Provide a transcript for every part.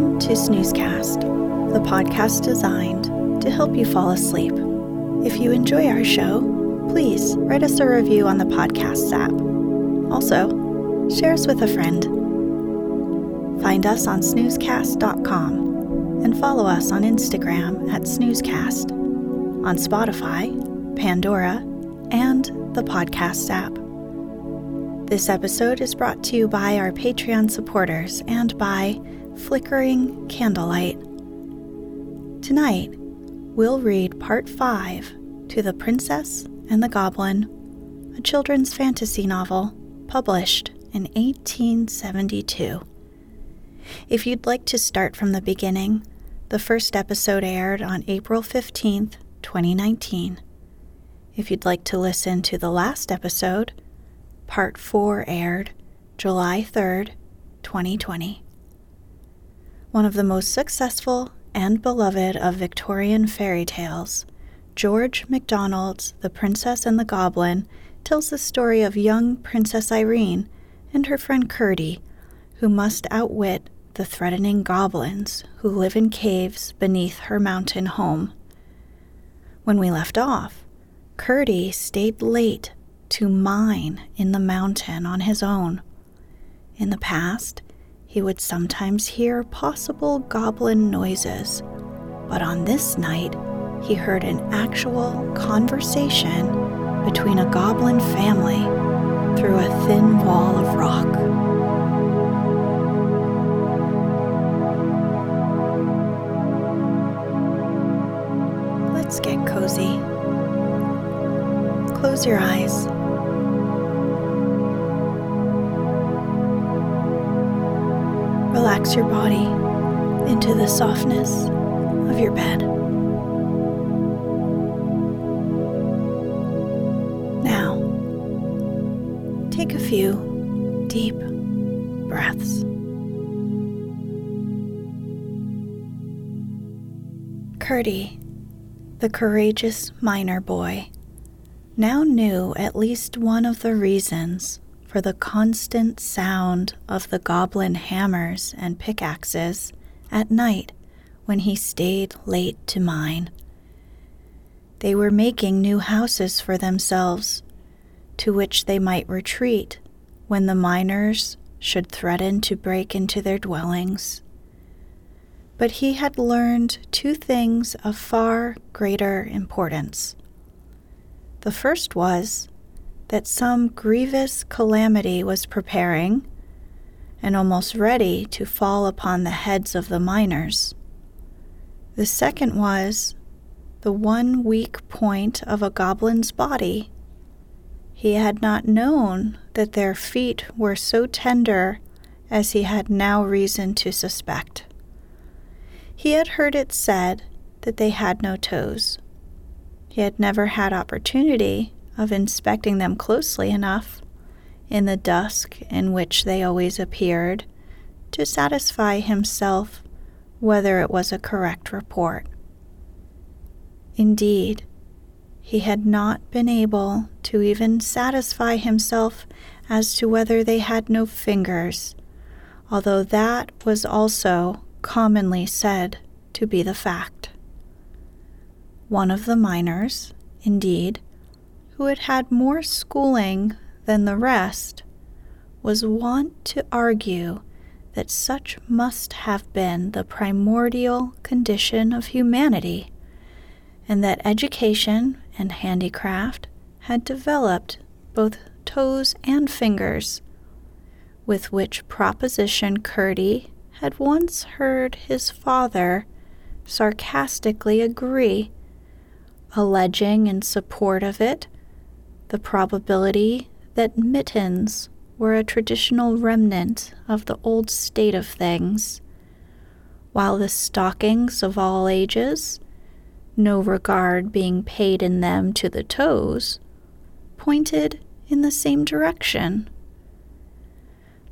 Welcome to Snoozecast, the podcast designed to help you fall asleep. If you enjoy our show, please write us a review on the podcast app. Also, share us with a friend. Find us on snoozecast.com and follow us on Instagram at snoozecast, on Spotify, Pandora, and the podcast app. This episode is brought to you by our Patreon supporters and by Flickering Candlelight. Tonight, we'll read Part 5 to The Princess and the Goblin, a children's fantasy novel published in 1872. If you'd like to start from the beginning, the first episode aired on April 15th, 2019. If you'd like to listen to the last episode, Part 4 aired July 3rd, 2020 one of the most successful and beloved of Victorian fairy tales, George MacDonald's The Princess and the Goblin tells the story of young Princess Irene and her friend Curdie, who must outwit the threatening goblins who live in caves beneath her mountain home. When we left off, Curdie stayed late to mine in the mountain on his own. In the past, he would sometimes hear possible goblin noises, but on this night, he heard an actual conversation between a goblin family through a thin wall of rock. Let's get cozy. Close your eyes. Relax your body into the softness of your bed. Now, take a few deep breaths. Curdie, the courageous miner boy, now knew at least one of the reasons for the constant sound of the goblin hammers and pickaxes at night when he stayed late to mine. They were making new houses for themselves, to which they might retreat when the miners should threaten to break into their dwellings. But he had learned two things of far greater importance. The first was that some grievous calamity was preparing and almost ready to fall upon the heads of the miners. The second was the one weak point of a goblin's body. He had not known that their feet were so tender as he had now reason to suspect. He had heard it said that they had no toes. He had never had opportunity of inspecting them closely enough in the dusk in which they always appeared to satisfy himself whether it was a correct report. Indeed, he had not been able to even satisfy himself as to whether they had no fingers, although that was also commonly said to be the fact. One of the miners, indeed, who had had more schooling than the rest, was wont to argue that such must have been the primordial condition of humanity, and that education and handicraft had developed both toes and fingers, with which proposition Curdie had once heard his father sarcastically agree, alleging in support of it the probability that mittens were a traditional remnant of the old state of things, while the stockings of all ages, no regard being paid in them to the toes, pointed in the same direction.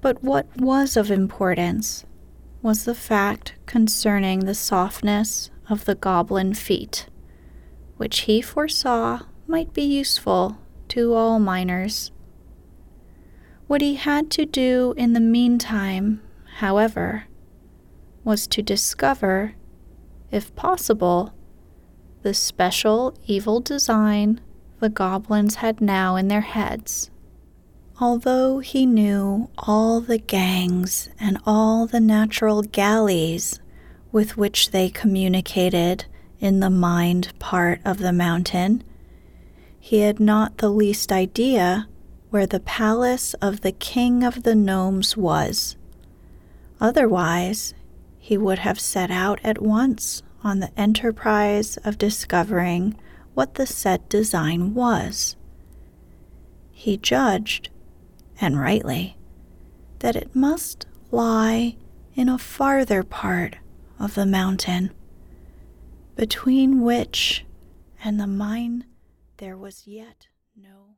But what was of importance was the fact concerning the softness of the goblin feet, which he foresaw might be useful to all miners. What he had to do in the meantime, however, was to discover, if possible, the special evil design the goblins had now in their heads. Although he knew all the gangs and all the natural galleys with which they communicated in the mined part of the mountain, he had not the least idea where the palace of the king of the gnomes was. Otherwise, he would have set out at once on the enterprise of discovering what the said design was. He judged, and rightly, that it must lie in a farther part of the mountain, between which and the mine there was yet no